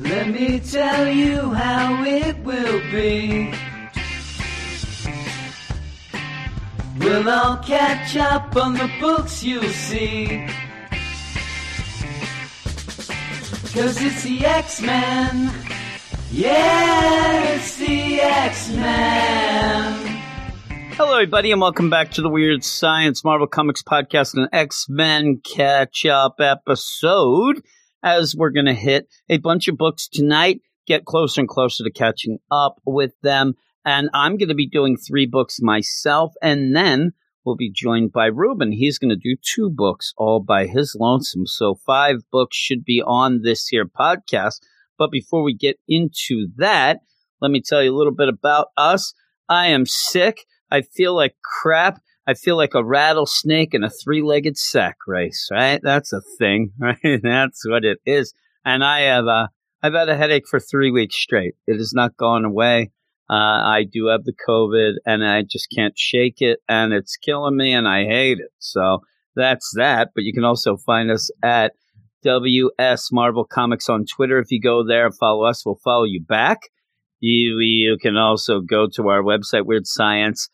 Let me tell you how it will be. We'll all catch up on the books you'll see. Cause it's the X-Men. Yeah, it's the X-Men. Hello, everybody, and welcome back to the Weird Science Marvel Comics Podcast and X Men Catch Up episode. As we're going to hit a bunch of books tonight, get closer and closer to catching up with them. And I'm going to be doing three books myself, and then we'll be joined by Ruben. He's going to do two books all by his lonesome. So five books should be on this here podcast. But before we get into that, let me tell you a little bit about us. I am sick. I feel like crap. I feel like a rattlesnake in a three-legged sack race, right? That's a thing, right? That's what it is. And I have, uh, I've had a headache for three weeks straight. It has not gone away. Uh, I do have the COVID and I just can't shake it and it's killing me and I hate it. So that's that. But you can also find us at WS Marvel Comics on Twitter. If you go there and follow us, we'll follow you back. You, you can also go to our website, Weird Science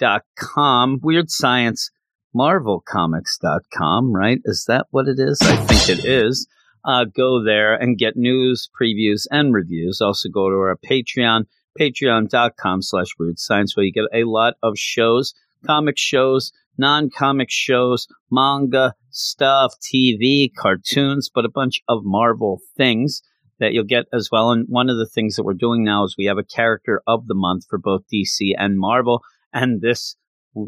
comics.com. Weird Science Marvel marvelcomics.com, right? Is that what it is? I think it is. Uh, go there and get news, previews, and reviews. Also go to our Patreon, patreon.com slash weird science, where you get a lot of shows, comic shows, non-comic shows, manga stuff, TV, cartoons, but a bunch of Marvel things that you'll get as well. And one of the things that we're doing now is we have a character of the month for both DC and Marvel. And this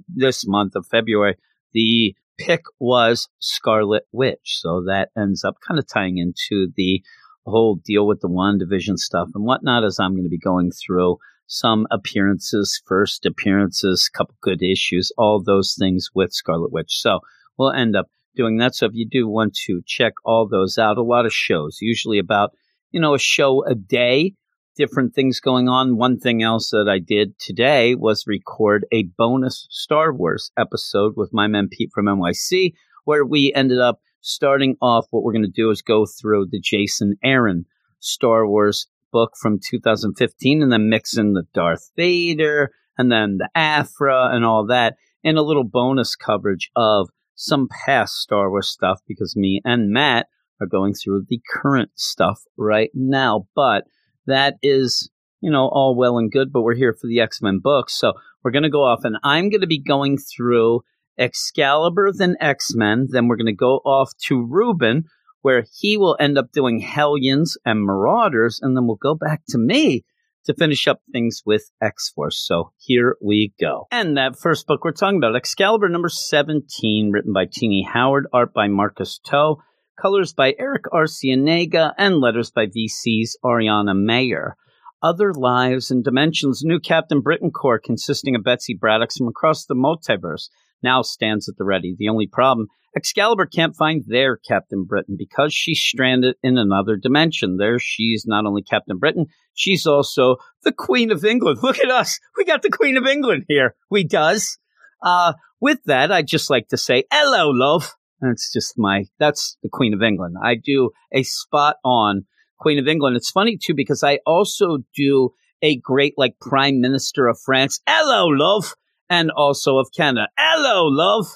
this month of February, the pick was Scarlet Witch. So that ends up kind of tying into the whole deal with the WandaVision stuff and whatnot as I'm going to be going through some appearances, first appearances, couple good issues, all those things with Scarlet Witch. So we'll end up doing that. So if you do want to check all those out, a lot of shows, usually about you know, a show a day, different things going on. One thing else that I did today was record a bonus Star Wars episode with my man Pete from NYC, where we ended up starting off. What we're going to do is go through the Jason Aaron Star Wars book from 2015 and then mix in the Darth Vader and then the Aphra and all that and a little bonus coverage of some past Star Wars stuff because me and Matt are going through the current stuff right now. But that is, you know, all well and good, but we're here for the X Men books. So we're going to go off and I'm going to be going through Excalibur, then X Men. Then we're going to go off to Ruben, where he will end up doing Hellions and Marauders. And then we'll go back to me to finish up things with X Force. So here we go. And that first book we're talking about, Excalibur number 17, written by Tini Howard, art by Marcus To colors by Erick Arciniega, and letters by VC's Ariana Maher. Other Lives and Dimensions new Captain Britain Corps consisting of Betsy Braddock from across the multiverse now stands at the ready. The only problem, Excalibur can't find their Captain Britain because she's stranded in another dimension. There she's not only Captain Britain, she's also the Queen of England. Look at us. We got the Queen of England here. We does. Uh, with that, I'd just like to say, hello, love. That's just my, that's the Queen of England. I do a spot on Queen of England. It's funny too, because I also do a great like Prime Minister of France. Hello, love. And also of Canada. Hello, love.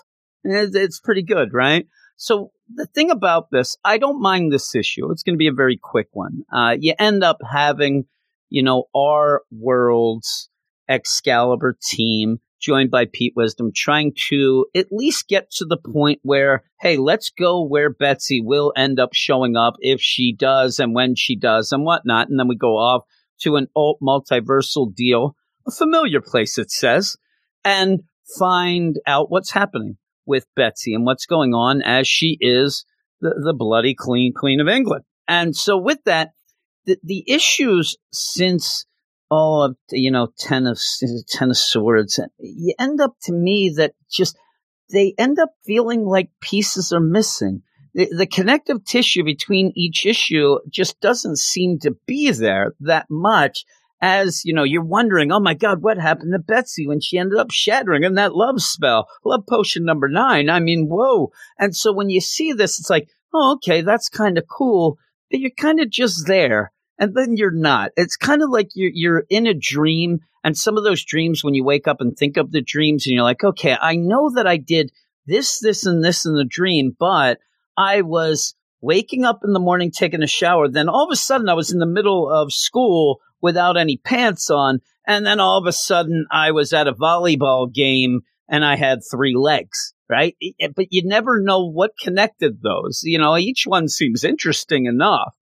It's pretty good, right? So the thing about this, I don't mind this issue. It's going to be a very quick one. Uh, you end up having, you know, our world's Excalibur team joined by Pete Wisdom, trying to at least get to the point where, hey, let's go where Betsy will end up showing up if she does and when she does and whatnot. And then we go off to an alt multiversal deal, a familiar place, it says, and find out what's happening with Betsy and what's going on as she is the, the bloody clean queen of England. And so with that, the, the issues since all of you know ten of ten of swords. You end up to me that just they end up feeling like pieces are missing. The, the connective tissue between each issue just doesn't seem to be there that much as you know you're wondering oh my god what happened to betsy when she ended up shattering in that love spell? Love potion number nine i mean whoa. And so when you see this it's like oh okay that's kind of cool. But you're kind of just there and then you're not. It's kind of like you're you're in a dream, and some of those dreams, when you wake up and think of the dreams, and you're like, okay, I know that I did this, this, and this in the dream, but I was waking up in the morning, taking a shower. Then all of a sudden, I was in the middle of school without any pants on, and then all of a sudden, I was at a volleyball game and I had three legs. Right. Eh, eh, but you never know what connected those. You know, each one seems interesting enough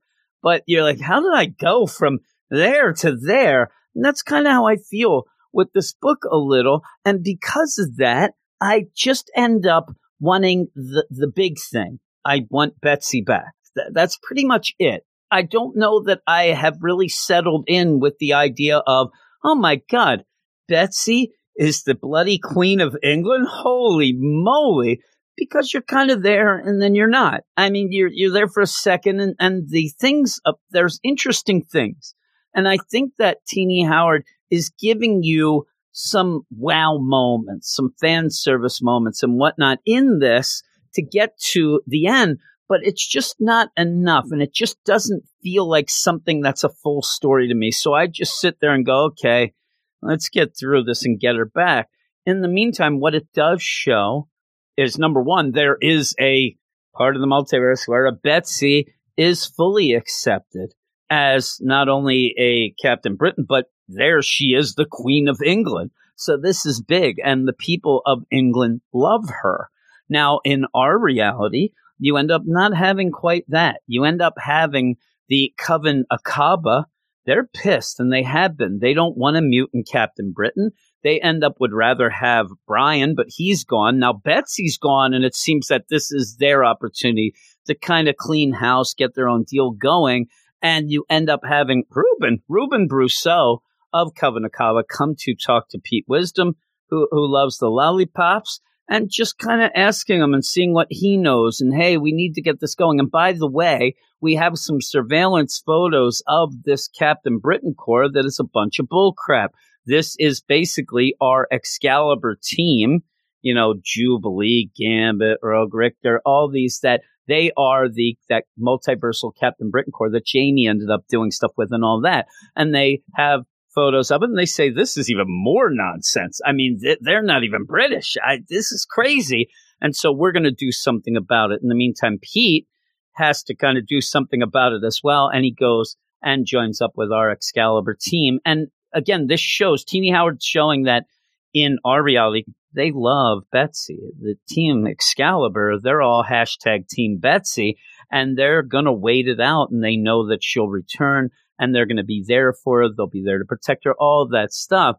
but you're like, how did I go from there to there? And that's kind of how I feel with this book a little. And because of that, I just end up wanting the, the big thing. I want Betsy back. Th- that's pretty much it. I don't know that I have really settled in with the idea of, oh my God, Betsy is the bloody queen of England? Holy moly because you're kind of there and then you're not. I mean, you're you're there for a second, and and the things up there's interesting things, and I think that Tini Howard is giving you some wow moments, some fan service moments, and whatnot in this to get to the end. But it's just not enough, and it just doesn't feel like something that's a full story to me. So I just sit there and go, okay, let's get through this and get her back. In the meantime, what it does show is number one, there is a part of the multiverse where a Betsy is fully accepted as not only a Captain Britain, but there she is the Queen of England. So this is big, and the people of England love her. Now, in our reality, you end up not having quite that. You end up having the Coven Akkaba. They're pissed, and they have been. They don't want a mutant Captain Britain. They end up would rather have Brian, but he's gone. Now Betsy's gone, and it seems that this is their opportunity to kind of clean house, get their own deal going. And you end up having Ruben, Ruben Brousseau of Coven Akkaba come to talk to Pete Wisdom, who, who loves the lollipops, and just kind of asking him and seeing what he knows. And hey, we need to get this going. And by the way, we have some surveillance photos of this Captain Britain Corps that is a bunch of bullcrap. This is basically our Excalibur team, you know, Jubilee, Gambit, Rogue Rictor, all these that they are the that multiversal Captain Britain Corps that Jamie ended up doing stuff with and all that. And they have photos of it and they say this is even more nonsense. I mean, they're not even British. I, this is crazy. And so we're going to do something about it. In the meantime, Pete has to kind of do something about it as well. And he goes and joins up with our Excalibur team. And again, this shows Tini Howard showing that in our reality, they love Betsy. The team Excalibur, they're all hashtag Team Betsy, and they're going to wait it out, and they know that she'll return, and they're going to be there for her. They'll be there to protect her, all that stuff.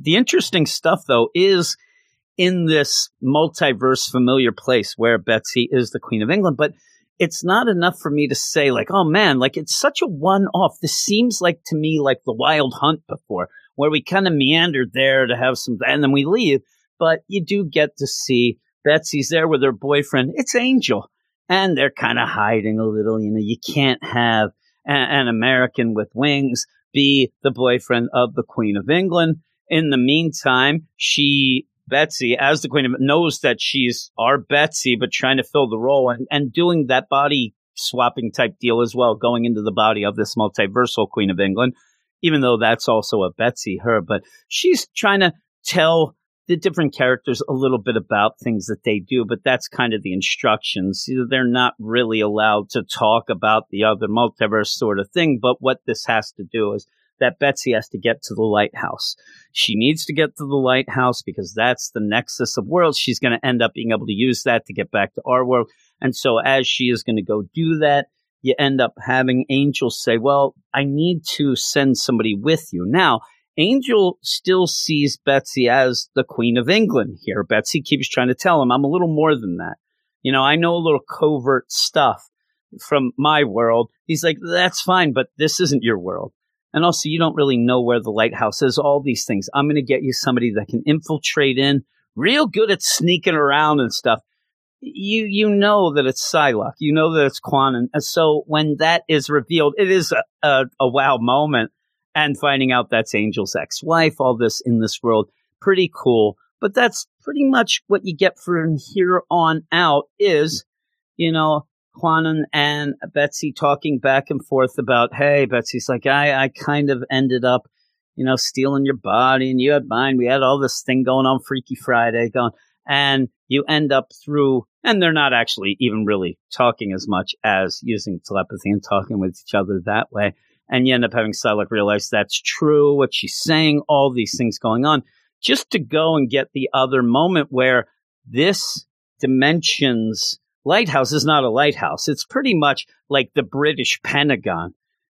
The interesting stuff, though, is in this multiverse familiar place where Betsy is the Queen of England, but it's not enough for me to say like, oh man, like it's such a one off. This seems like to me like the wild hunt before, where we kind of meandered there to have some, and then we leave. But you do get to see Betsy's there with her boyfriend. It's Angel. And they're kind of hiding a little. You know, you can't have a- an American with wings be the boyfriend of the Queen of England. In the meantime, she Betsy as the Queen of knows that she's our Betsy, but trying to fill the role and, and doing that body swapping type deal as well, going into the body of this multiversal Queen of England, even though that's also a Betsy, her. But she's trying to tell the different characters a little bit about things that they do, but that's kind of the instructions. They're not really allowed to talk about the other multiverse sort of thing, but what this has to do is that Betsy has to get to the lighthouse. She needs to get to the lighthouse because that's the nexus of worlds. She's going to end up being able to use that to get back to our world. And so as she is going to go do that, you end up having Angel say, well, I need to send somebody with you. Now, Angel still sees Betsy as the Queen of England here. Betsy keeps trying to tell him, I'm a little more than that. You know, I know a little covert stuff from my world. He's like, that's fine, but this isn't your world. And also, you don't really know where the lighthouse is, all these things. I'm going to get you somebody that can infiltrate in, real good at sneaking around and stuff. You you know that it's Psylocke. You know that it's. And so when that is revealed, it is a, a, a wow moment. And finding out that's Angel's ex-wife, all this in this world, pretty cool. But that's pretty much what you get from here on out is, you know, Kwannon and Betsy talking back and forth about, hey, Betsy's like, I, I kind of ended up, you know, stealing your body and you had mine. We had all this thing going on Freaky Friday going, and you end up through, and they're not actually even really talking as much as using telepathy and talking with each other that way. And you end up having Psylocke realize that's true, what she's saying, all these things going on, just to go and get the other moment where this dimensions lighthouse is not a lighthouse. It's pretty much like the British Pentagon.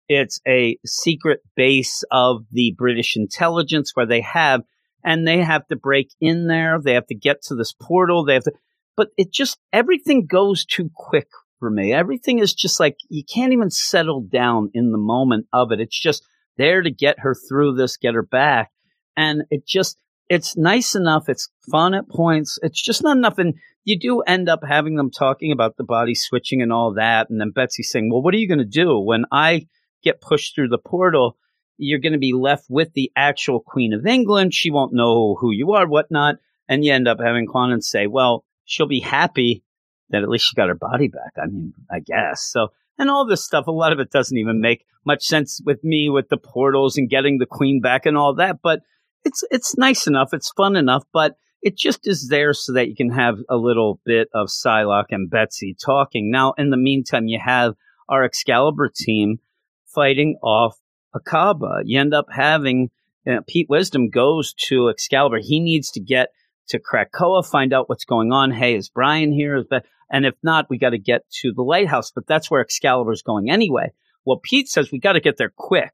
It's a secret base of the British intelligence where they have, and they have to break in there. They have to get to this portal. They have to, but it just, everything goes too quick for me. Everything is just like, you can't even settle down in the moment of it. It's just there to get her through this, get her back. And it just, it's nice enough. It's fun at points. It's just not enough. And you do end up having them talking about the body switching and all that. And then Betsy saying, well, what are you going to do when I get pushed through the portal? You're going to be left with the actual Queen of England. She won't know who you are, whatnot. And you end up having Kwannon say, well, she'll be happy that at least she got her body back. I mean, I guess. So, and all this stuff, a lot of it doesn't even make much sense with me with the portals and getting the queen back and all that. But it's it's nice enough, it's fun enough, but it just is there so that you can have a little bit of Psylocke and Betsy talking. Now, in the meantime, you have our Excalibur team fighting off Akkaba. You end up having you know, Pete Wisdom goes to Excalibur. He needs to get to Krakoa, find out what's going on. Hey, is Brian here? Is here? And if not, we got to get to the lighthouse. But that's where Excalibur's going anyway. Well, Pete says we got to get there quick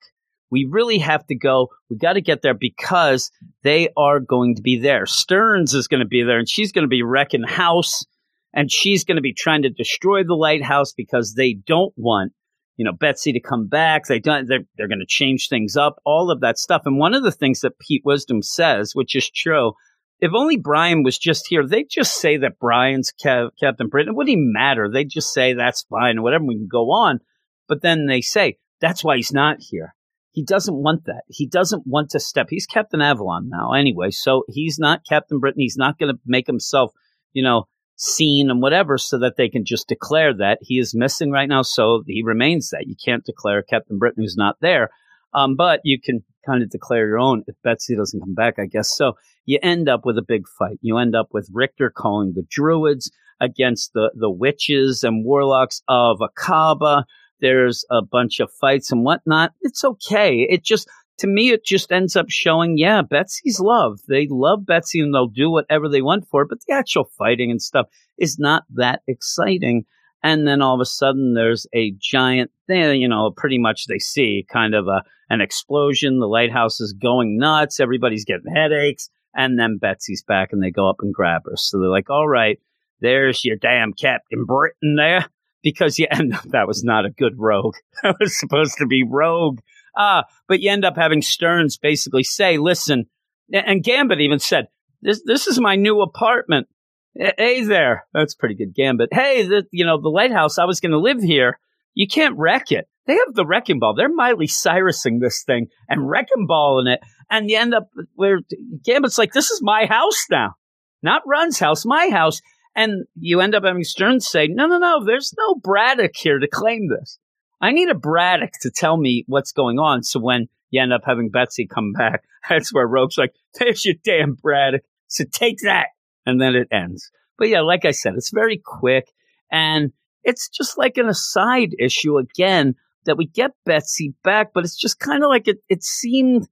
we really have to go. We got to get there because they are going to be there. Stearns is going to be there and she's going to be wrecking house and she's going to be trying to destroy the lighthouse because they don't want, you know, Betsy to come back. They don't, they're, they're going to change things up, all of that stuff. And one of the things that Pete Wisdom says, which is true, if only Brian was just here, they'd just say that Brian's Captain Britain. It wouldn't even matter. They'd just say that's fine whatever. We can go on. But then they say, that's why he's not here. He doesn't want that. He doesn't want to step. He's Captain Avalon now anyway, so he's not Captain Britain. He's not going to make himself, you know, seen and whatever so that they can just declare that he is missing right now. So he remains that. You can't declare Captain Britain who's not there. Um, but you can kind of declare your own if Betsy doesn't come back, I guess. So you end up with a big fight. You end up with Rictor calling the druids against the, the witches and warlocks of Akkaba there's a bunch of fights and whatnot, it's okay. It just, to me, it just ends up showing, yeah, Betsy's love. They love Betsy and they'll do whatever they want for it, but the actual fighting and stuff is not that exciting. And then all of a sudden there's a giant thing, you know, pretty much they see kind of a, an explosion. The lighthouse is going nuts. Everybody's getting headaches. And then Betsy's back and they go up and grab her. So they're like, all right, there's your damn Captain Britain there because you end up, that was not a good rogue. That was supposed to be rogue. Ah, but you end up having Stearns basically say, listen, and Gambit even said, this, this is my new apartment. Hey there. That's pretty good, Gambit. Hey, the, you know, the lighthouse, I was going to live here. You can't wreck it. They have the wrecking ball. They're Miley Cyrusing this thing and wrecking balling it. And you end up where Gambit's like, this is my house now. Not Run's house, my house. And you end up having Stearns say, no, no, no, there's no Braddock here to claim this. I need a Braddock to tell me what's going on. So when you end up having Betsy come back, that's where Rogue's like, there's your damn Braddock. So take that. And then it ends. But yeah, like I said, it's very quick. And it's just like an aside issue again that we get Betsy back, but it's just kind of like it, it seemed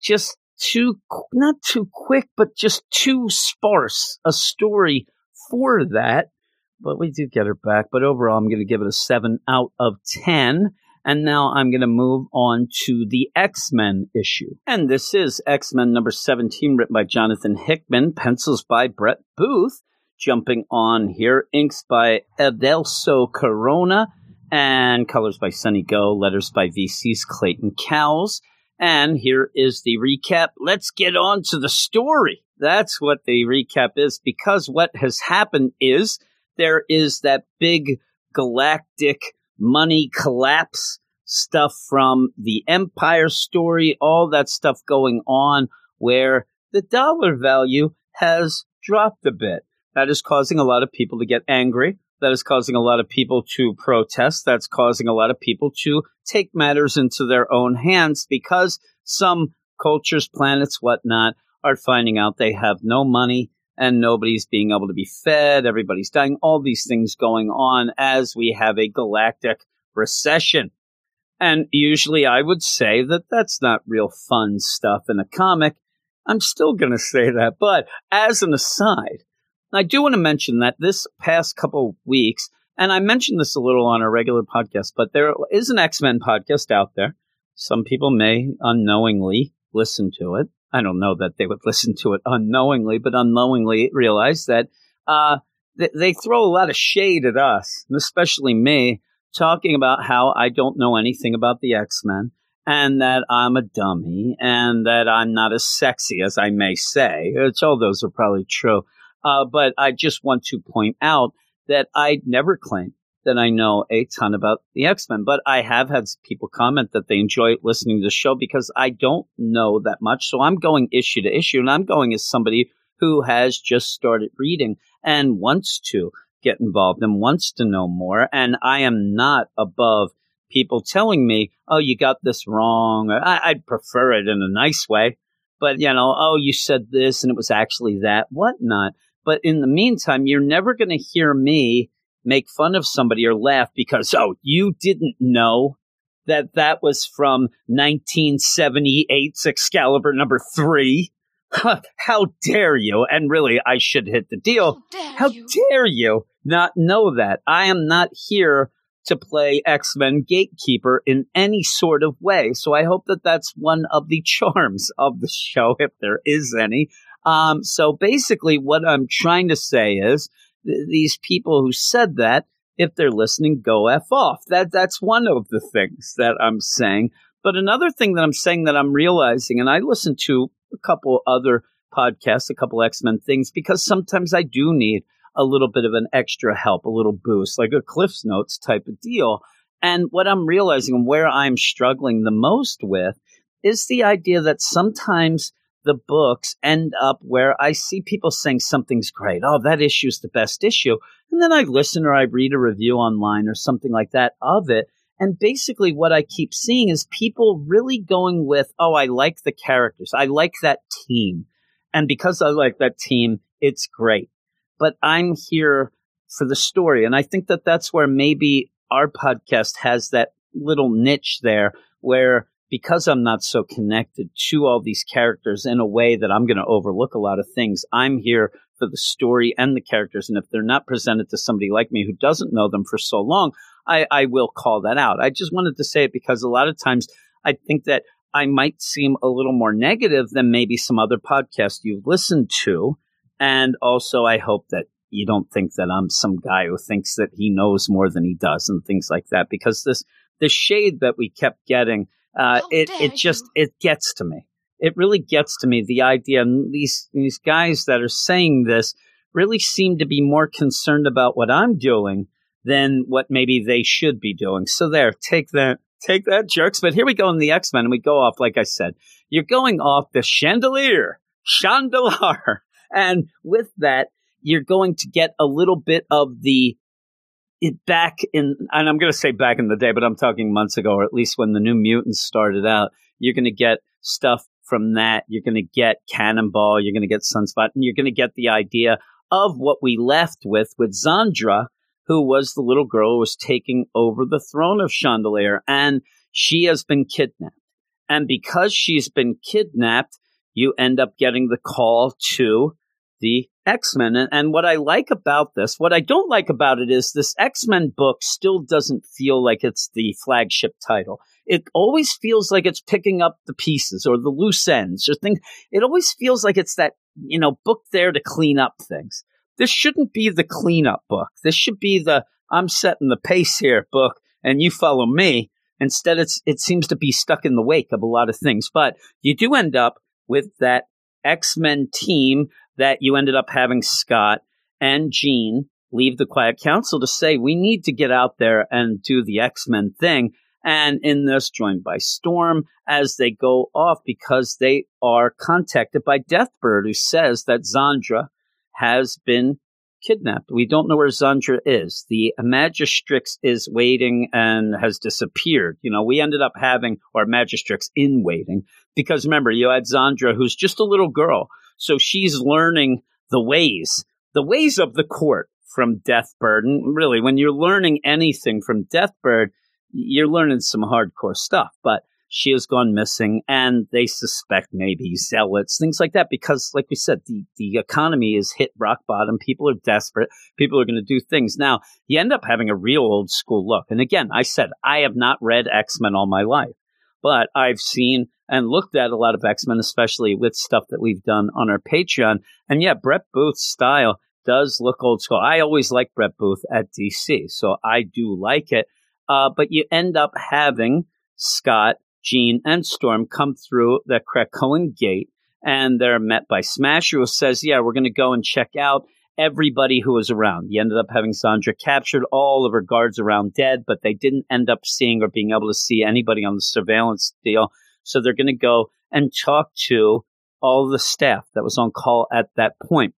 just too, not too quick, but just too sparse a story for that, but we do get her back. But overall, I'm going to give it a 7 out of 10. And now I'm going to move on to the X Men issue. And this is X Men number 17, written by Jonathan Hickman, pencils by Brett Booth. Jumping on here, inks by Adelso Corona, and colors by Sunny Gho, letters by VC's Clayton Cowles. And here is the recap. Let's get on to the story. That's what the recap is because what has happened is there is that big galactic money collapse stuff from the Empire story, all that stuff going on where the dollar value has dropped a bit. That is causing a lot of people to get angry. that is causing a lot of people to protest. That's causing a lot of people to take matters into their own hands because some cultures, planets, whatnot, are finding out they have no money and nobody's being able to be fed. Everybody's dying. All these things going on as we have a galactic recession. And usually I would say that that's not real fun stuff in a comic. I'm still going to say that. But as an aside, I do want to mention that this past couple weeks, and I mentioned this a little on a regular podcast, but there is an X Men podcast out there. Some people may unknowingly listen to it. I don't know that they would listen to it unknowingly, but unknowingly realize that uh, th- they throw a lot of shade at us, especially me, talking about how I don't know anything about the X Men and that I'm a dummy and that I'm not as sexy as I may say. It's, all those are probably true. Uh, but I just want to point out that I never claim that I know a ton about the X Men, but I have had people comment that they enjoy listening to the show because I don't know that much. So I'm going issue to issue, and I'm going as somebody who has just started reading and wants to get involved and wants to know more. And I am not above people telling me, oh, you got this wrong. I, would prefer it in a nice way. But, you know, oh, you said this and it was actually that, whatnot. But in the meantime, you're never going to hear me make fun of somebody or laugh because, oh, you didn't know that that was from 1978's Excalibur number three. How dare you? And really, I should hit the deal. How dare, How you? dare you not know that? I am not here to play X Men Gatekeeper in any sort of way. So I hope that that's one of the charms of the show, if there is any. Um, so basically, what I'm trying to say is th- these people who said that, if they're listening, go f off. That that's one of the things that I'm saying. But another thing that I'm saying that I'm realizing, and I listen to a couple other podcasts, a couple X Men things, because sometimes I do need a little bit of an extra help, a little boost, like a Cliff's Notes type of deal. And what I'm realizing and where I'm struggling the most with is the idea that sometimes the books end up where I see people saying something's great. Oh, that issue is the best issue. And then I listen or I read a review online or something like that of it. And basically, what I keep seeing is people really going with, oh, I like the characters. I like that team. And because I like that team, it's great but I'm here for the story. And I think that that's where maybe our podcast has that little niche there where because I'm not so connected to all these characters in a way that I'm going to overlook a lot of things, I'm here for the story and the characters. And if they're not presented to somebody like me who doesn't know them for so long, I, I will call that out. I just wanted to say it because a lot of times I think that I might seem a little more negative than maybe some other podcasts you've listened to and also, I hope that you don't think that I'm some guy who thinks that he knows more than he does and things like that. Because this the shade that we kept getting, uh, it it just it gets to me. It really gets to me. The idea and these these guys that are saying this really seem to be more concerned about what I'm doing than what maybe they should be doing. So there, take that, take that, jerks. But here we go in the X Men, and we go off like I said. You're going off the chandelier, chandelier. And with that, you're going to get a little bit of the it back in, and I'm going to say back in the day, but I'm talking months ago, or at least when the New Mutants started out. You're going to get stuff from that. You're going to get Cannonball. You're going to get Sunspot, and you're going to get the idea of what we left with with Xandra, who was the little girl who was taking over the throne of Chandilar, and she has been kidnapped. And because she's been kidnapped, you end up getting the call to the X Men. And, and, what I like about this, what I don't like about it is this X Men book still doesn't feel like it's the flagship title. It always feels like it's picking up the pieces or the loose ends or things. It always feels like it's that, you know, book there to clean up things. This shouldn't be the cleanup book. This should be the I'm setting the pace here book and you follow me. Instead, it's, it seems to be stuck in the wake of a lot of things. But you do end up with that X Men team that you ended up having Scott and Jean leave the Quiet Council to say, we need to get out there and do the X Men thing. And in this, joined by Storm as they go off because they are contacted by Deathbird, who says that Xandra has been kidnapped. We don't know where Xandra is. The Majestrix is waiting and has disappeared. You know, we ended up having our Majestrix in waiting because remember, you had Xandra, who's just a little girl. So she's learning the ways, the ways of the court from Deathbird. And really, when you're learning anything from Deathbird, you're learning some hardcore stuff. But she has gone missing and they suspect maybe zealots, things like that. Because, like we said, the, the economy is hit rock bottom. People are desperate. People are going to do things. Now, you end up having a real old school look. And again, I said, I have not read X Men all my life, but I've seen and looked at a lot of X Men, especially with stuff that we've done on our Patreon. And yeah, Brett Booth's style does look old school. I always like Brett Booth at DC, so I do like it. Uh, but you end up having Scott Jean, and Storm come through the Krakoan gate and they're met by Smasher, who says, Yeah, we're going to go and check out everybody who was around. He ended up having Xandra captured, all of her guards around dead, but they didn't end up seeing or being able to see anybody on the surveillance deal. So they're going to go and talk to all the staff that was on call at that point.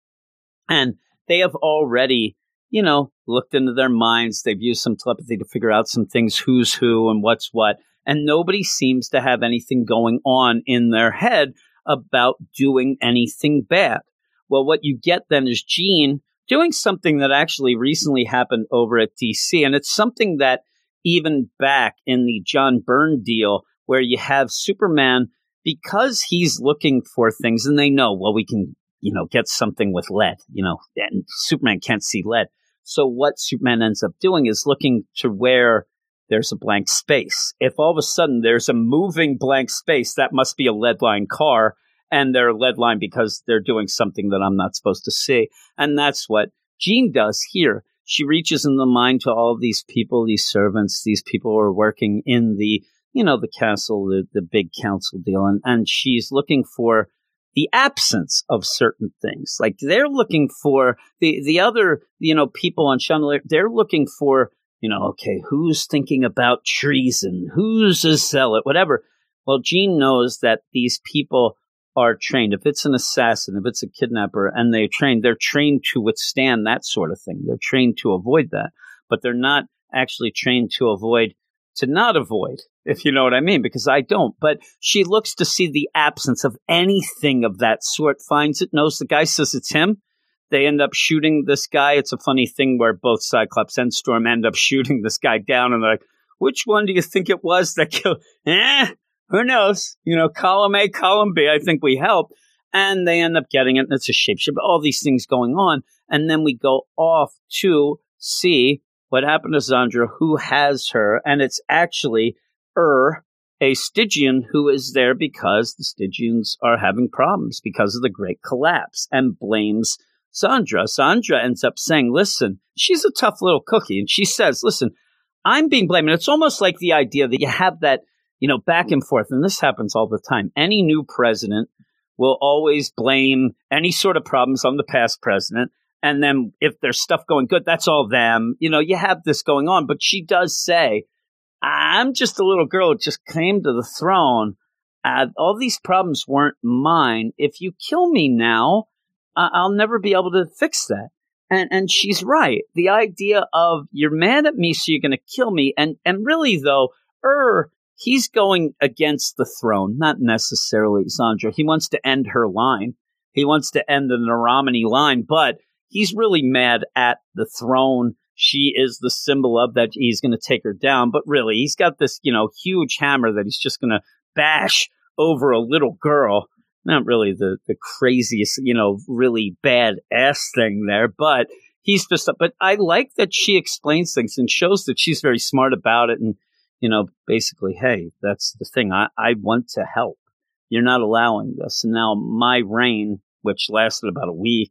And they have already, you know, looked into their minds. They've used some telepathy to figure out some things who's who and what's what and nobody seems to have anything going on in their head about doing anything bad. Well, what you get then is Jean doing something that actually recently happened over at DC, and it's something that even back in the John Byrne deal, where you have Superman because he's looking for things, and they know, well, we can, you know, get something with lead, you know, and Superman can't see lead. So what Superman ends up doing is looking to where there's a blank space. If all of a sudden there's a moving blank space, that must be a lead line car, and they're lead line because they're doing something that I'm not supposed to see. And that's what Jean does here. She reaches in the mind to all of these people, these servants, these people who are working in the, you know, the castle, the, the big council deal, and, and she's looking for the absence of certain things. Like they're looking for the the other, you know, people on Chandilar, they're looking for you know, okay, who's thinking about treason? Who's a zealot? Whatever. Well, Jean knows that these people are trained. If it's an assassin, if it's a kidnapper, and they're trained, they're trained to withstand that sort of thing. They're trained to avoid that, but they're not actually trained to avoid, to not avoid, if you know what I mean, because I don't. But she looks to see the absence of anything of that sort, finds it, knows the guy says it's him, they end up shooting this guy. It's a funny thing where both Cyclops and Storm end up shooting this guy down, and they're like, "Which one do you think it was that killed?" Eh, who knows? You know, column A, column B. I think we helped, and they end up getting it. And it's a shapeshifter. All these things going on, and then we go off to see what happened to Xandra, who has her, and it's actually Ur, a Stygian who is there because the Stygians are having problems because of the Great Collapse, and blames Xandra. Xandra ends up saying, listen, she's a tough little cookie. And she says, listen, I'm being blamed. And it's almost like the idea that you have that, you know, back and forth. And this happens all the time. Any new president will always blame any sort of problems on the past president. And then if there's stuff going good, that's all them. You know, you have this going on. But she does say, I'm just a little girl who just came to the throne. Uh, all these problems weren't mine. If you kill me now, I'll never be able to fix that. And and she's right. The idea of you're mad at me, so you're going to kill me, and and really though, er, he's going against the throne, not necessarily Xandra. He wants to end her line. He wants to end the Neramani line, but he's really mad at the throne. She is the symbol of that. He's going to take her down, but really, he's got this you know huge hammer that he's just going to bash over a little girl not really the, the craziest, you know, really bad ass thing there, but he's just, but I like that she explains things and shows that she's very smart about it. And, you know, basically, hey, that's the thing. I, I want to help. You're not allowing this. And now my reign, which lasted about a week,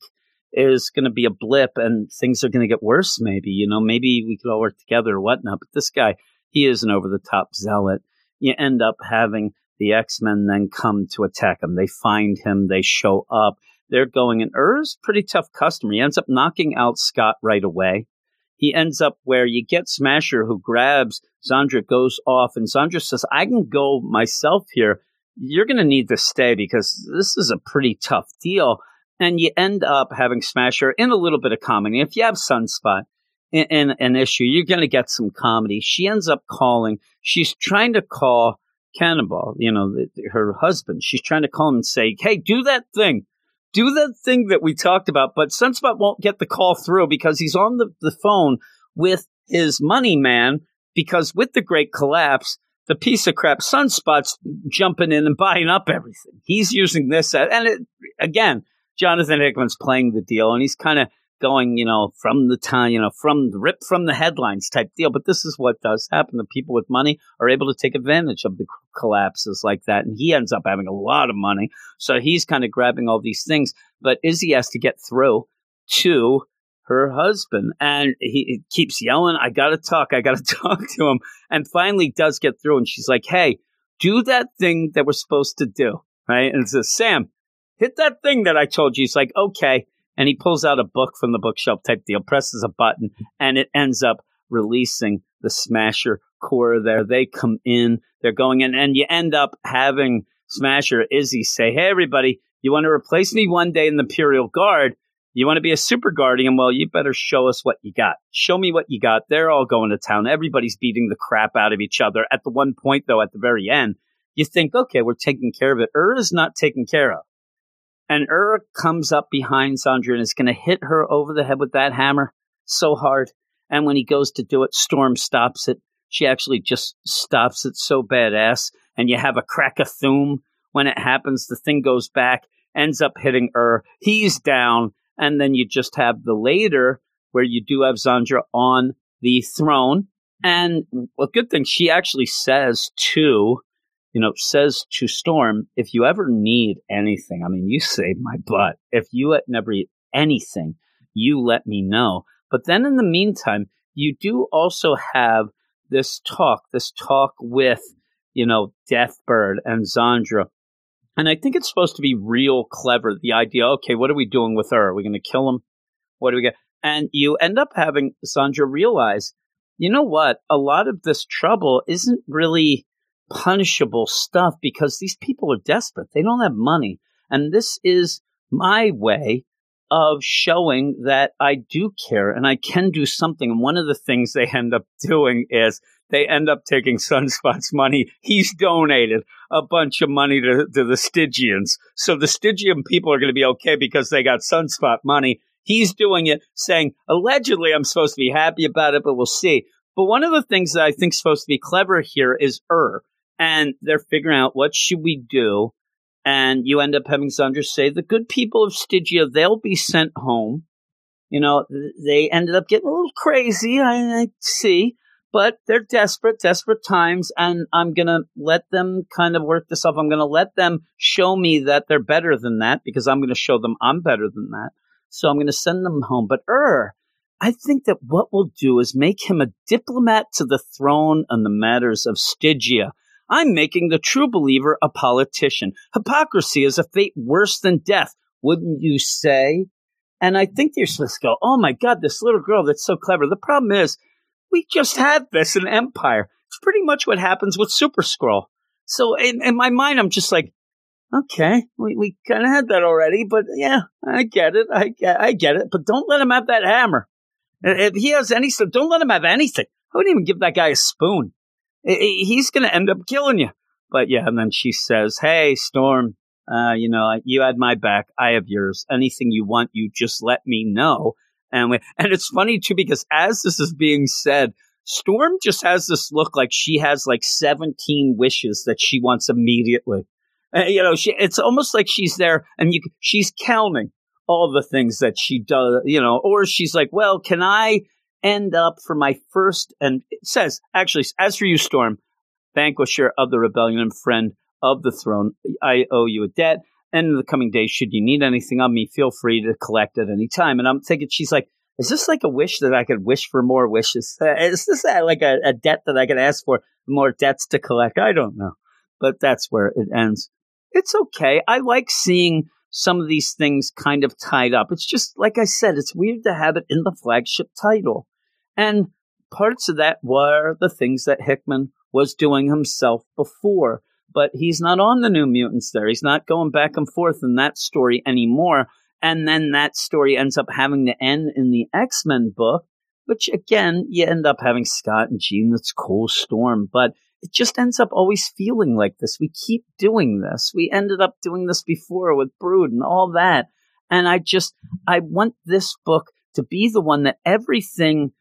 is going to be a blip and things are going to get worse, maybe. You know, maybe we could all work together or whatnot. But this guy, he is an over the top zealot. You end up having the X Men then come to attack him. They find him, they show up. They're going, and Ur's pretty tough customer. He ends up knocking out Scott right away. He ends up where you get Smasher, who grabs Xandra, goes off, and Xandra says, I can go myself here. You're going to need to stay because this is a pretty tough deal. And you end up having Smasher in a little bit of comedy. If you have Sunspot in, in an issue, you're going to get some comedy. She ends up calling. She's trying to call Cannonball, you know, the, her husband. She's trying to call him and say, "Hey, do that thing." Do that thing that we talked about, but Sunspot won't get the call through because he's on the, the phone with his money man. Because with the great collapse, the piece of crap Sunspot's jumping in and buying up everything. He's using this, and it, again, Jonathan Hickman's playing the deal, and he's kind of going, you know, from the time, you know, from the rip from the headlines type deal. But this is what does happen. The people with money are able to take advantage of the collapses like that. And he ends up having a lot of money. So he's kind of grabbing all these things. But Izzy has to get through to her husband. And he keeps yelling, I got to talk. I got to talk to him. And finally does get through. And she's like, Hey, do that thing that we're supposed to do. Right. And says, Sam, hit that thing that I told you. He's like, okay. And he pulls out a book from the bookshelf type deal, presses a button, and it ends up releasing the Smasher Corps there. They come in, they're going in, and you end up having Smasher Izzy say, Hey, everybody, you want to replace me one day in the Imperial Guard? You want to be a super guardian? Well, you better show us what you got. Show me what you got. They're all going to town. Everybody's beating the crap out of each other. At the one point, though, at the very end, you think, okay, we're taking care of it. Ur is not taken care of. And Ur comes up behind Xandra and is going to hit her over the head with that hammer so hard. And when he goes to do it, Storm stops it. She actually just stops it so badass. And you have a crack of Thum. When it happens, the thing goes back, ends up hitting Ur. He's down. And then you just have the later where you do have Xandra on the throne. And a good thing, she actually says to you know, says to Storm, if you ever need anything, I mean, you saved my butt. If you never need anything, you let me know. But then in the meantime, you do also have this talk, this talk with, you know, Deathbird and Xandra. And I think it's supposed to be real clever. The idea, okay, what are we doing with her? Are we going to kill him? What do we get? And you end up having Xandra realize, you know what? A lot of this trouble isn't really punishable stuff because these people are desperate. They don't have money. And this is my way of showing that I do care and I can do something. And one of the things they end up doing is they end up taking Sunspot's money. He's donated a bunch of money to, to the Stygians. So the Stygian people are going to be okay because they got Sunspot money. He's doing it saying, allegedly, I'm supposed to be happy about it, but we'll see. But one of the things that I think is supposed to be clever here is Ur and they're figuring out what should we do. And you end up having Xandra say, the good people of Stygia, they'll be sent home. You know, they ended up getting a little crazy, I, I see, but they're desperate, desperate times, and I'm going to let them kind of work this off. I'm going to let them show me that they're better than that because I'm going to show them I'm better than that. So I'm going to send them home. But er, I think that what we'll do is make him a diplomat to the throne on the matters of Stygia. I'm making the true believer a politician. Hypocrisy is a fate worse than death, wouldn't you say? And I think supposed to go, oh my God, this little girl that's so clever. The problem is, we just had this in Empire. It's pretty much what happens with Super Skrull. So in, in my mind, I'm just like, okay, we, we kind of had that already, but yeah, I get it. I get, I get it. But don't let him have that hammer. If he has any stuff, don't let him have anything. I wouldn't even give that guy a spoon he's going to end up killing you. But yeah, and then she says, Hey, Storm, uh, you know, you had my back. I have yours. Anything you want, you just let me know. And we, and it's funny too, because as this is being said, Storm just has this look like she has like 17 wishes that she wants immediately. Uh, you know, she, it's almost like she's there and you, she's counting all the things that she does, you know, or she's like, well, can I end up for my first, and it says, actually, as for you, Storm, vanquisher of the rebellion and friend of the throne, I owe you a debt. And in the coming days, should you need anything of me, feel free to collect at any time. And I'm thinking, she's like, is this like a wish that I could wish for more wishes? Is this like a, a debt that I could ask for more debts to collect? I don't know. But that's where it ends. It's okay. I like seeing some of these things kind of tied up. It's just, like I said, it's weird to have it in the flagship title. And parts of that were the things that Hickman was doing himself before. But he's not on the New Mutants there. He's not going back and forth in that story anymore. And then that story ends up having to end in the X Men book, which again, you end up having Scott and Jean. That's cool, Storm. But it just ends up always feeling like this. We keep doing this. We ended up doing this before with Brood and all that. And I just, I want this book to be the one that everything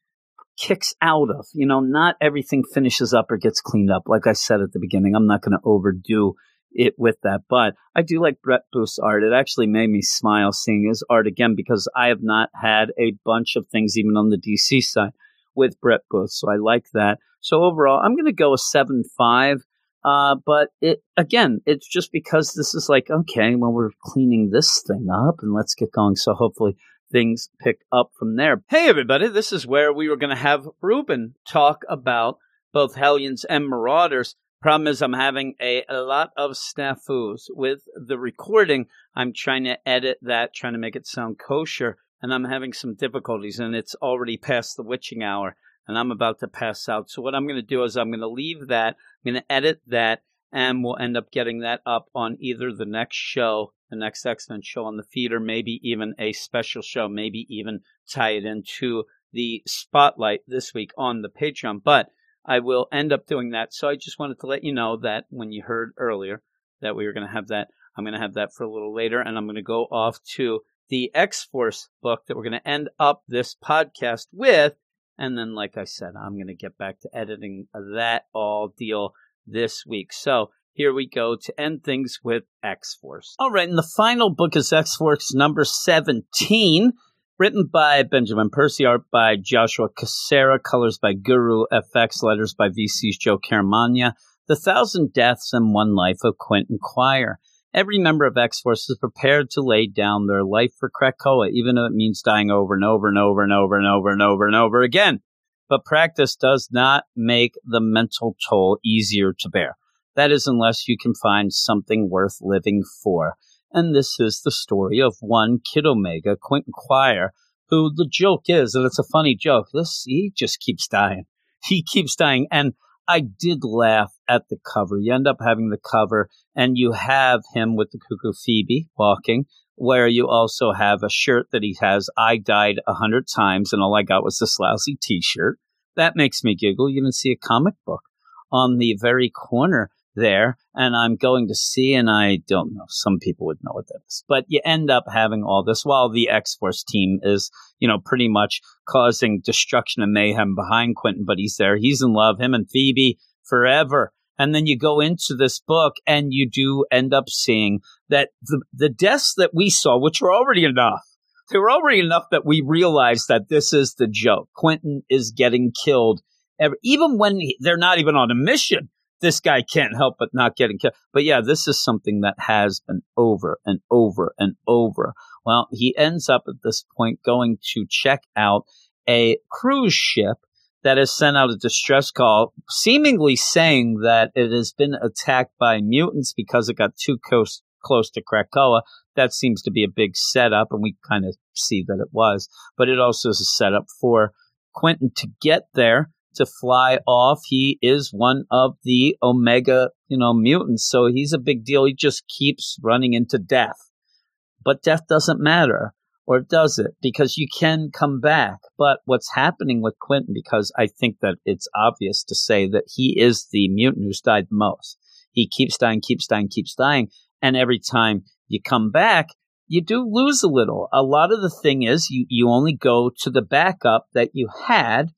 kicks out of. You know, not everything finishes up or gets cleaned up. Like I said at the beginning, I'm not going to overdo it with that. But I do like Brett Booth's art. It actually made me smile seeing his art again because I have not had a bunch of things even on the DC side with Brett Booth. So I like that. So overall, I'm going to go a seven five. Uh, but it again, it's just because this is like okay, well, we're cleaning this thing up and let's get going. So hopefully things pick up from there. Hey, everybody, this is where we were going to have Ruben talk about both Hellions and Marauders. Problem is, I'm having a, a lot of snafus with the recording. I'm trying to edit that, trying to make it sound kosher, and I'm having some difficulties. And it's already past the witching hour, and I'm about to pass out. So what I'm going to do is I'm going to leave that. I'm going to edit that, and we'll end up getting that up on either the next show, the next X Men show on the feed, or maybe even a special show. Maybe even tie it into the spotlight this week on the Patreon. But I will end up doing that. So I just wanted to let you know that when you heard earlier that we were going to have that, I'm going to have that for a little later, and I'm going to go off to the X Force book that we're going to end up this podcast with. And then, like I said, I'm going to get back to editing that all deal this week. So here we go to end things with X Force. All right, and the final book is X Force number 17. Written by Benjamin Percy, art by Joshua Cassara, colors by Guru, FX, letters by VC's Joe Caramagna. The Thousand Deaths and One Life of Quentin Quire. Every member of X Force is prepared to lay down their life for Krakoa, even if it means dying over and over and over and over and over and over and over again. But practice does not make the mental toll easier to bear. That is, unless you can find something worth living for. And this is the story of one Kid Omega, Quentin Quire, who the joke is, and it's a funny joke, this he just keeps dying. He keeps dying. And I did laugh at the cover. You end up having the cover, and you have him with the cuckoo Phoebe walking, where you also have a shirt that he has, I died a hundred times, and all I got was this lousy t shirt. That makes me giggle. You even see a comic book on the very corner there and I'm going to see, and I don't know, some people would know what that is, but you end up having all this while the X Force team is, you know, pretty much causing destruction and mayhem behind Quentin, but he's there. He's in love, him and Phoebe forever. And then you go into this book and you do end up seeing that the, the deaths that we saw, which were already enough, they were already enough that we realized that this is the joke. Quentin is getting killed, even when he, they're not even on a mission this guy can't help but not getting killed. But yeah, this is something that has been over and over and over. Well, he ends up at this point going to check out a cruise ship that has sent out a distress call, seemingly saying that it has been attacked by mutants because it got too close, close to Krakoa. That seems to be a big setup, and we kind of see that it was. But it also is a setup for Quentin to get there to fly off. He is one of the Omega, you know, mutants. So he's a big deal. He just keeps running into death. But death doesn't matter, or does it? Because you can come back. But what's happening with Quentin, because I think that it's obvious to say that he is the mutant who's died the most. He keeps dying, keeps dying, keeps dying. And every time you come back, you do lose a little. A lot of the thing is you, you only go to the backup that you had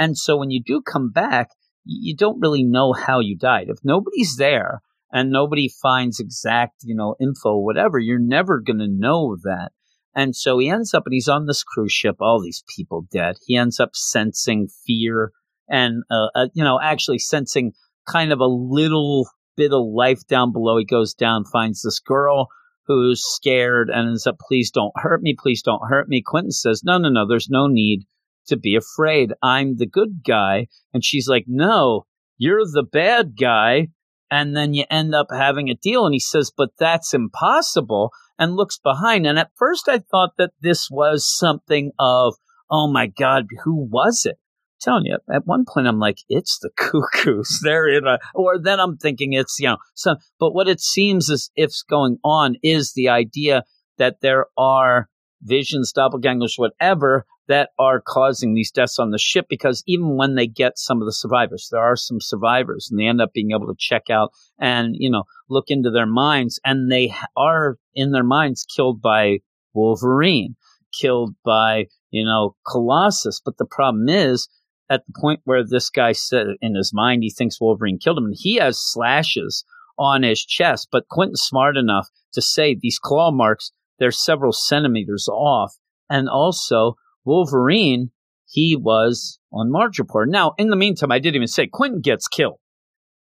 and so when you do come back, you don't really know how you died. If nobody's there and nobody finds exact, you know, info, whatever, you're never going to know that. And so he ends up, and he's on this cruise ship, all these people dead. He ends up sensing fear and, uh, uh, you know, actually sensing kind of a little bit of life down below. He goes down, finds this girl who's scared and ends up, please don't hurt me. Please don't hurt me. Quentin says, no, no, no, there's no need to be afraid. I'm the good guy. And she's like, no, you're the bad guy. And then you end up having a deal. And he says, but that's impossible and looks behind. And at first I thought that this was something of, oh my God, who was it? I'm telling you, at one point I'm like, it's the cuckoos. They're in a, or then I'm thinking it's, you know, some, but what it seems as if's going on is the idea that there are visions, doppelgangers, whatever, that are causing these deaths on the ship because even when they get some of the survivors, there are some survivors and they end up being able to check out and, you know, look into their minds and they are in their minds killed by Wolverine, killed by, you know, Colossus. But the problem is at the point where this guy said in his mind he thinks Wolverine killed him and he has slashes on his chest. But Quentin's smart enough to say these claw marks, they're several centimeters off. And also Wolverine, he was on Madripoor. Now, in the meantime, I didn't even say Quentin gets killed.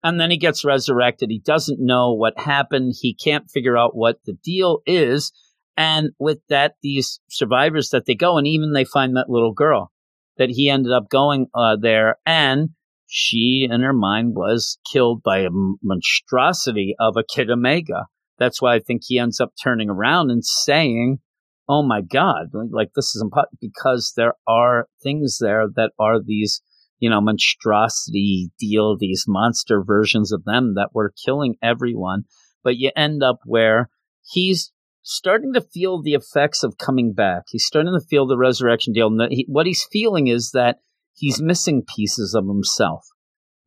And then he gets resurrected. He doesn't know what happened. He can't figure out what the deal is. And with that, these survivors that they go, and even they find that little girl that he ended up going uh, there. And she, in her mind, was killed by a monstrosity of a Kid Omega. That's why I think he ends up turning around and saying, oh my God, like this is impossible because there are things there that are these, you know, monstrosity deal, these monster versions of them that were killing everyone. But you end up where he's starting to feel the effects of coming back. He's starting to feel the resurrection deal. And he, what he's feeling is that he's missing pieces of himself.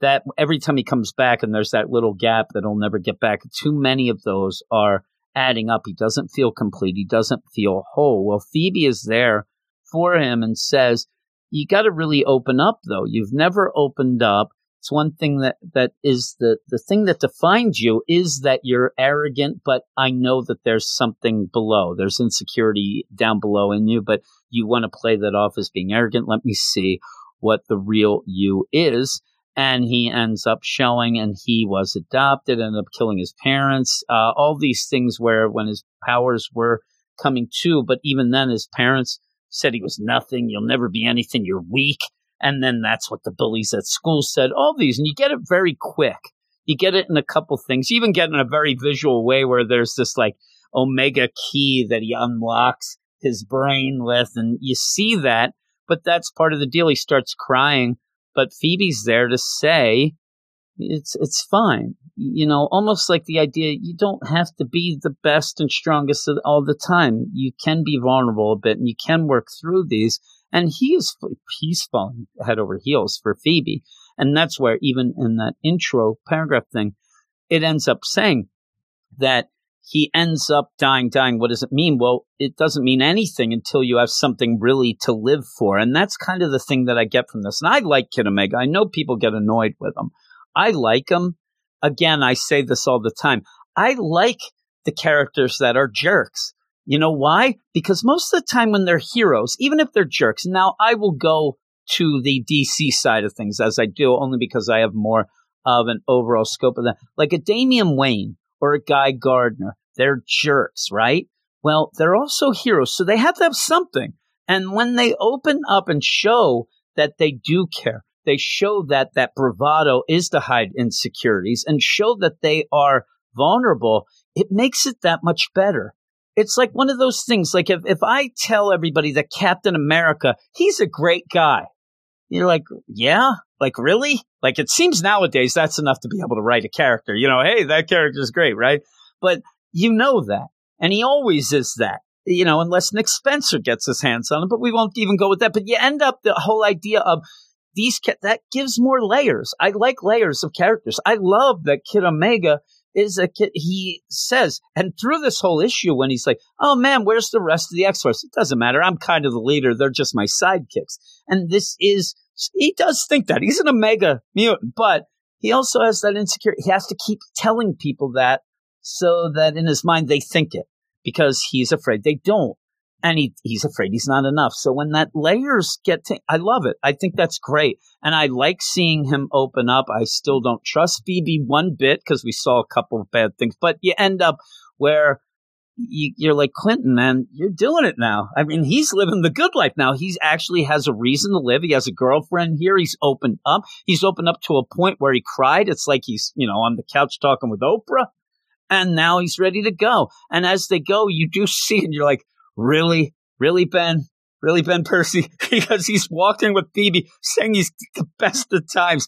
That every time he comes back and there's that little gap that he'll never get back, too many of those are adding up. He doesn't feel complete. He doesn't feel whole. Well, Phoebe is there for him and says, you got to really open up though. You've never opened up. It's one thing that, that is the, the thing that defines you is that you're arrogant, but I know that there's something below. There's insecurity down below in you, but you want to play that off as being arrogant. Let me see what the real you is and he ends up showing and he was adopted ended up killing his parents uh, all these things where when his powers were coming to but even then his parents said he was nothing you'll never be anything you're weak and then that's what the bullies at school said all these and you get it very quick. You get it in a couple things. You even get it in a very visual way where there's this like omega key that he unlocks his brain with and you see that but that's part of the deal. He starts crying but Phoebe's there to say it's it's fine. You know, almost like the idea you don't have to be the best and strongest all the time. You can be vulnerable a bit, and you can work through these. And he is he's falling head over heels for Phoebe, and that's where even in that intro paragraph thing, it ends up saying that he ends up dying, dying. What does it mean? Well, it doesn't mean anything until you have something really to live for. And that's kind of the thing that I get from this. And I like Kid Omega. I know people get annoyed with him. I like him. Again, I say this all the time. I like the characters that are jerks. You know why? Because most of the time when they're heroes, even if they're jerks, now I will go to the DC side of things as I do only because I have more of an overall scope of that. Like a Damian Wayne or a Guy Gardner. They're jerks, right? Well, they're also heroes, so they have to have something. And when they open up and show that they do care, they show that that bravado is to hide insecurities and show that they are vulnerable, it makes it that much better. It's like one of those things, like if, if I tell everybody that Captain America, he's a great guy, you're like, yeah, like really? Like it seems nowadays that's enough to be able to write a character. You know, hey, that character is great, right? But you know that. And he always is that. You know, unless Nick Spencer gets his hands on him, but we won't even go with that. But you end up the whole idea of these that gives more layers. I like layers of characters. I love that Kid Omega is a kid. He says, and through this whole issue, when he's like, "Oh man, where's the rest of the X Force?" It doesn't matter. I'm kind of the leader. They're just my sidekicks. And this is he does think that he's an Omega mutant, but he also has that insecurity. He has to keep telling people that so that in his mind they think it because he's afraid they don't. And he, he's afraid he's not enough. So when that layers get to, I love it. I think that's great. And I like seeing him open up. I still don't trust Phoebe one bit because we saw a couple of bad things, but you end up where you, are like Quentin, man, you're doing it now. I mean, he's living the good life now. He actually has a reason to live. He has a girlfriend here. He's opened up. He's opened up to a point where he cried. It's like he's, you know, on the couch talking with Oprah. And now he's ready to go. And as they go, you do see, and you're like, really, really, Ben, really, Ben Percy, because he's walking with Phoebe, saying he's the best of times,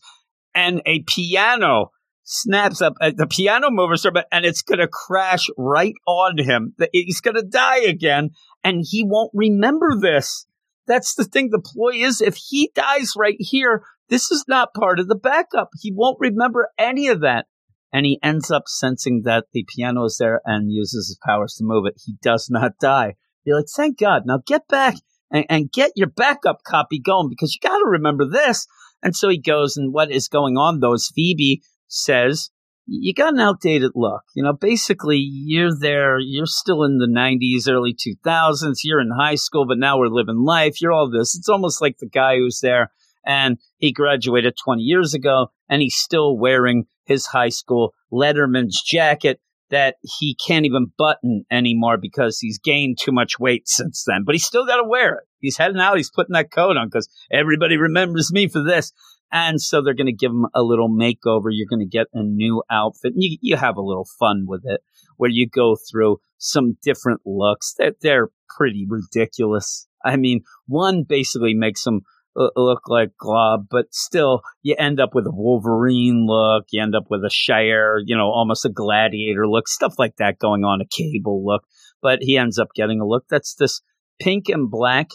and a piano snaps up uh, the piano moves and it's going to crash right on him. He's going to die again and he won't remember this. That's the thing. The ploy is if he dies right here, this is not part of the backup. He won't remember any of that. And he ends up sensing that the piano is there and uses his powers to move it. He does not die. You're like, thank God. Now get back and, and get your backup copy going because you got to remember this. And so he goes, and what is going on though is Phoebe says, you got an outdated look. You know, basically, you're there, you're still in the 90s, early 2000s, you're in high school, but now we're living life. You're all this. It's almost like the guy who's there and he graduated 20 years ago and he's still wearing his high school Letterman's jacket that he can't even button anymore because he's gained too much weight since then. But he's still got to wear it. He's heading out. He's putting that coat on because everybody remembers me for this. And so they're going to give him a little makeover. You're going to get a new outfit. And you, you have a little fun with it where you go through some different looks that they're, they're pretty ridiculous. I mean, one basically makes him look like Glob, but still, you end up with a Wolverine look. You end up with a Shi'ar, you know, almost a gladiator look, stuff like that going on, a Cable look. But he ends up getting a look that's this pink and black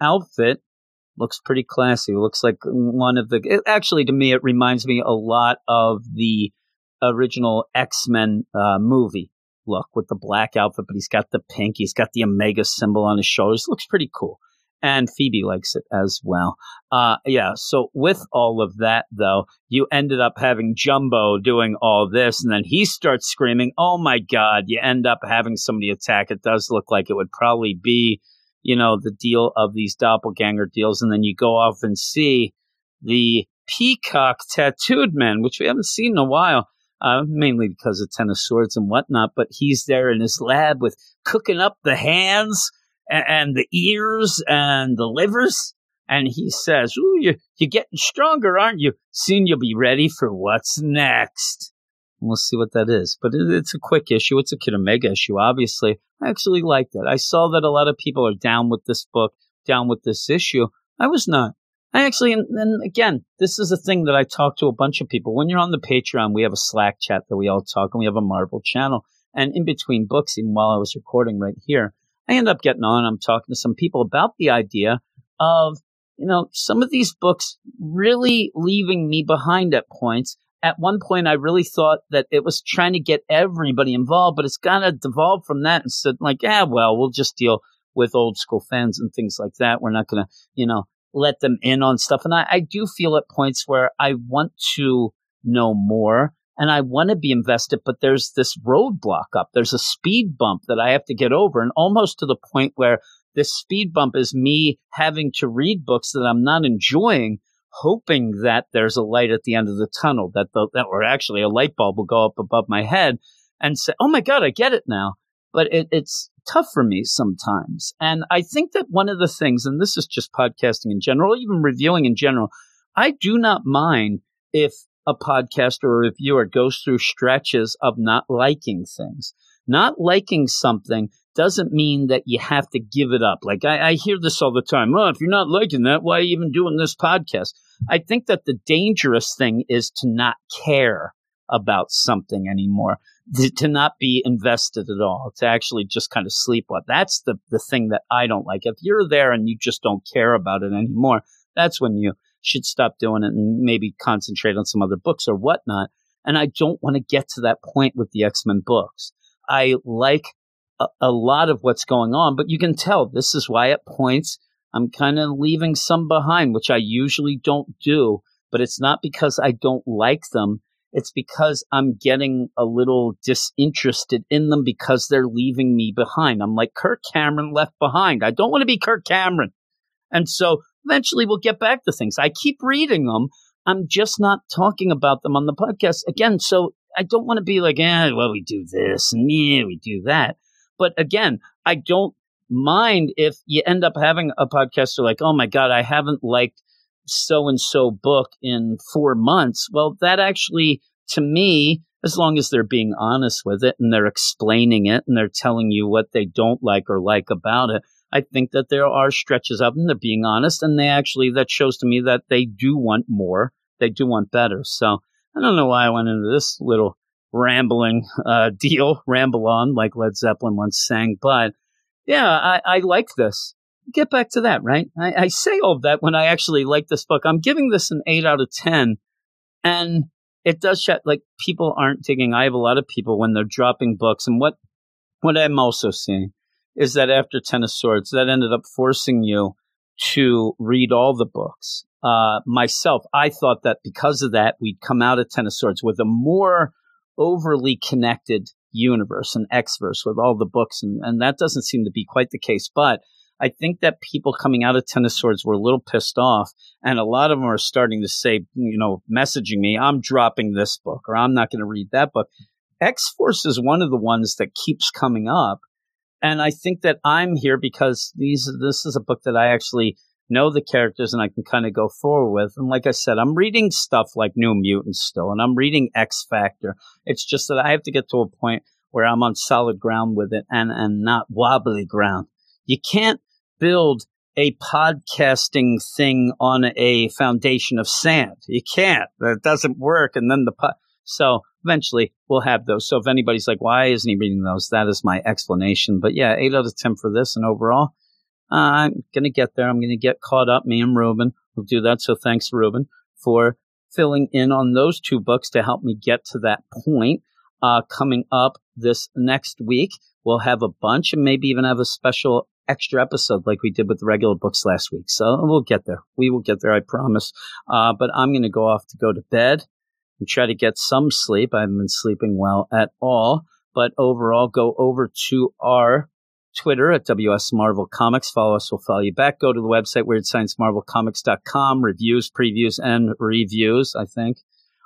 outfit. Looks pretty classy. Looks like one of the. It, actually, to me, it reminds me a lot of the original X Men uh, movie look with the black outfit, but he's got the pink. He's got the Omega symbol on his shoulders. Looks pretty cool and Phoebe likes it as well. Uh, yeah. So with all of that, though, you ended up having Jumbo doing all this, and then he starts screaming, "Oh my God!" You end up having somebody attack. It does look like it would probably be, you know, the deal of these doppelganger deals, and then you go off and see the peacock tattooed man, which we haven't seen in a while. Uh, mainly because of Ten of Swords and whatnot, but he's there in his lab with cooking up the hands and, and the ears and the livers. And he says, Ooh, you're, you're getting stronger, aren't you? Soon you'll be ready for what's next. we'll see what that is. But it, it's a quick issue. It's a Kid Omega issue, obviously. I actually liked it. I saw that a lot of people are down with this book, down with this issue. I was not. I actually, and, and, again, this is a thing that I talk to a bunch of people. When you're on the Patreon, we have a Slack chat that we all talk, and we have a Marvel channel. And in between books, even while I was recording right here, I end up getting on. I'm talking to some people about the idea of, you know, some of these books really leaving me behind at points. At one point, I really thought that it was trying to get everybody involved, but it's kind of devolved from that and said, like, yeah, well, we'll just deal with old school fans and things like that. We're not going to, you know, let them in on stuff. And I, I do feel at points where I want to know more and I want to be invested, but there's this roadblock up. There's a speed bump that I have to get over, and almost to the point where this speed bump is me having to read books that I'm not enjoying, hoping that there's a light at the end of the tunnel, that the, that or actually a light bulb will go up above my head and say, "Oh my God, I get it now." But it, it's tough for me sometimes, and I think that one of the things, and this is just podcasting in general, even reviewing in general, I do not mind if a podcast or a reviewer goes through stretches of not liking things. Not liking something doesn't mean that you have to give it up. Like I, I hear this all the time. Oh, if you're not liking that, why are you even doing this podcast? I think that the dangerous thing is to not care about something anymore, to, to not be invested at all, to actually just kind of sleep on. That's the, the thing that I don't like. If you're there and you just don't care about it anymore, that's when you should stop doing it and maybe concentrate on some other books or whatnot. And I don't want to get to that point with the X Men books. I like a, a, lot of what's going on, but you can tell this is why at points I'm kind of leaving some behind, which I usually don't do. But it's not because I don't like them. It's because I'm getting a little disinterested in them because they're leaving me behind. I'm like Kirk Cameron left behind. I don't want to be Kirk Cameron. And so Eventually, we'll get back to things. I keep reading them. I'm just not talking about them on the podcast again. So I don't want to be like, eh, well, we do this and yeah, we do that. But again, I don't mind if you end up having a podcaster like, oh my God, I haven't liked so and so book in four months. Well, that actually, to me, as long as they're being honest with it and they're explaining it and they're telling you what they don't like or like about it, I think that there are stretches of them. They're being honest, and they actually that shows to me that they do want more. They do want better. So I don't know why I went into this little rambling uh, deal, ramble on, like Led Zeppelin once sang, but yeah, I, I like this. Get back to that, right? I, I say all that when I actually like this book. I'm giving this an 8 out of 10, and it does show, like people aren't digging. I have a lot of people when they're dropping books, and what what I'm also seeing is that after Ten of Swords, that ended up forcing you to read all the books. Uh, myself, I thought that because of that, we'd come out of Ten of Swords with a more overly connected universe and X-verse with all the books, and, and that doesn't seem to be quite the case. But I think that people coming out of Ten of Swords were a little pissed off, and a lot of them are starting to say, you know, messaging me, I'm dropping this book, or I'm not going to read that book. X Force is one of the ones that keeps coming up. And I think that I'm here because these this is a book that I actually know the characters and I can kind of go forward with. And like I said, I'm reading stuff like New Mutants still, and I'm reading X Factor. It's just that I have to get to a point where I'm on solid ground with it and, and not wobbly ground. You can't build a podcasting thing on a foundation of sand. You can't. That doesn't work. And then the po- so eventually we'll have those. So if anybody's like, why isn't he reading those? That is my explanation. But yeah, eight out of 10 for this. And overall, uh, I'm going to get there. I'm going to get caught up. Me and Ruben will do that. So thanks, Ruben, for filling in on those two books to help me get to that point. Uh, coming up this next week, we'll have a bunch and maybe even have a special extra episode like we did with the regular books last week. So we'll get there. We will get there, I promise. Uh, but I'm going to go off to go to bed and try to get some sleep. I haven't been sleeping well at all. But overall, go over to our Twitter at WS Marvel Comics. Follow us, we'll follow you back. Go to the website, weirdsciencemarvelcomics.com, reviews, previews, and reviews, I think.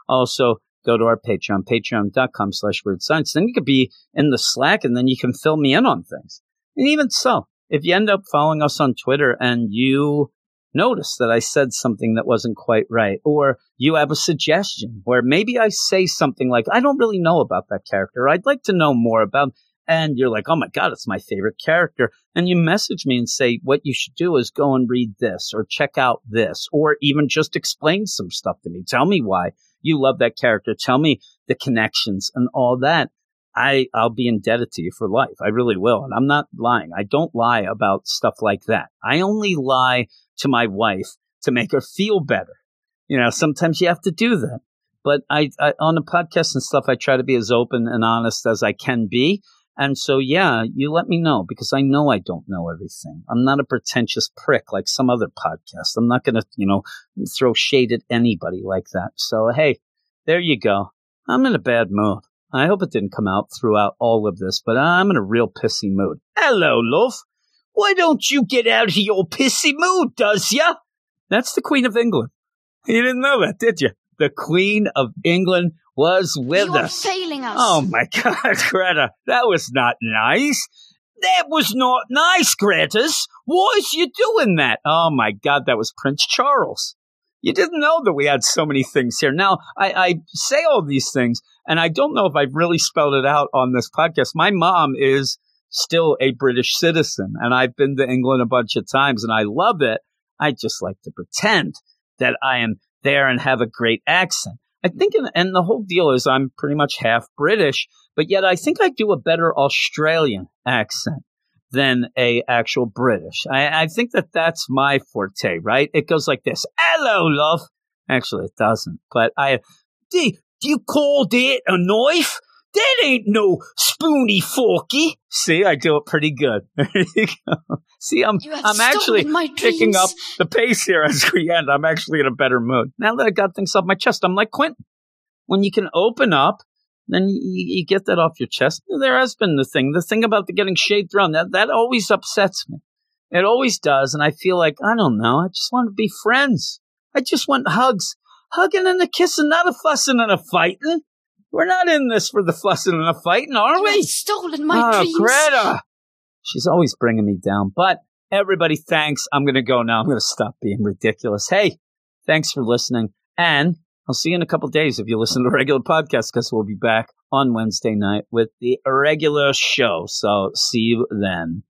Also, go to our Patreon, patreon.com slash weird science. Then you could be in the Slack and then you can fill me in on things. And even so, if you end up following us on Twitter and you notice that I said something that wasn't quite right, or you have a suggestion where maybe I say something like, I don't really know about that character. I'd like to know more about, and you're like, oh my God, it's my favorite character. And you message me and say, what you should do is go and read this or check out this, or even just explain some stuff to me. Tell me why you love that character. Tell me the connections and all that. I, I'll be indebted to you for life. I really will. And I'm not lying. I don't lie about stuff like that. I only lie to my wife to make her feel better. You know, sometimes you have to do that. But I, I on the podcast and stuff, I try to be as open and honest as I can be. And so, yeah, you let me know because I know I don't know everything. I'm not a pretentious prick like some other podcasts. I'm not going to, you know, throw shade at anybody like that. So, hey, there you go. I'm in a bad mood. I hope it didn't come out throughout all of this, but I'm in a real pissy mood. Hello, love. Why don't you get out of your pissy mood, does ya? That's the Queen of England. You didn't know that, did you? The Queen of England was with You're us. failing us. Oh my God, Greta, that was not nice. That was not nice, Greta's. Why is you doing that? Oh my God, that was Prince Charles. You didn't know that we had so many things here. Now, I, I say all these things, and I don't know if I've really spelled it out on this podcast. My mom is still a British citizen, and I've been to England a bunch of times, and I love it. I just like to pretend that I am there and have a great accent. I think, in, and the whole deal is I'm pretty much half British, but yet I think I do a better Australian accent than a actual British. I, I think that that's my forte, right? It goes like this: "Hello, love." Actually, it doesn't, but I. Do, you call that a knife? That ain't no spoony forky. See, I do it pretty good. There you go. See, I'm I'm actually picking up the pace here as we end. I'm actually in a better mood now that I got things off my chest. I'm like Quentin. When you can open up, then you, you get that off your chest. There has been the thing, the thing about the getting shade thrown that that always upsets me. It always does, and I feel like I don't know. I just want to be friends. I just want hugs, hugging and a kissing, not a fussing and a fighting. We're not in this for the fussing and the fighting, are we? have stolen my oh, dreams. Greta. She's always bringing me down. But everybody, thanks. I'm going to go now. I'm going to stop being ridiculous. Hey, thanks for listening. And I'll see you in a couple days if you listen to the regular podcast because we'll be back on Wednesday night with the regular show. So see you then.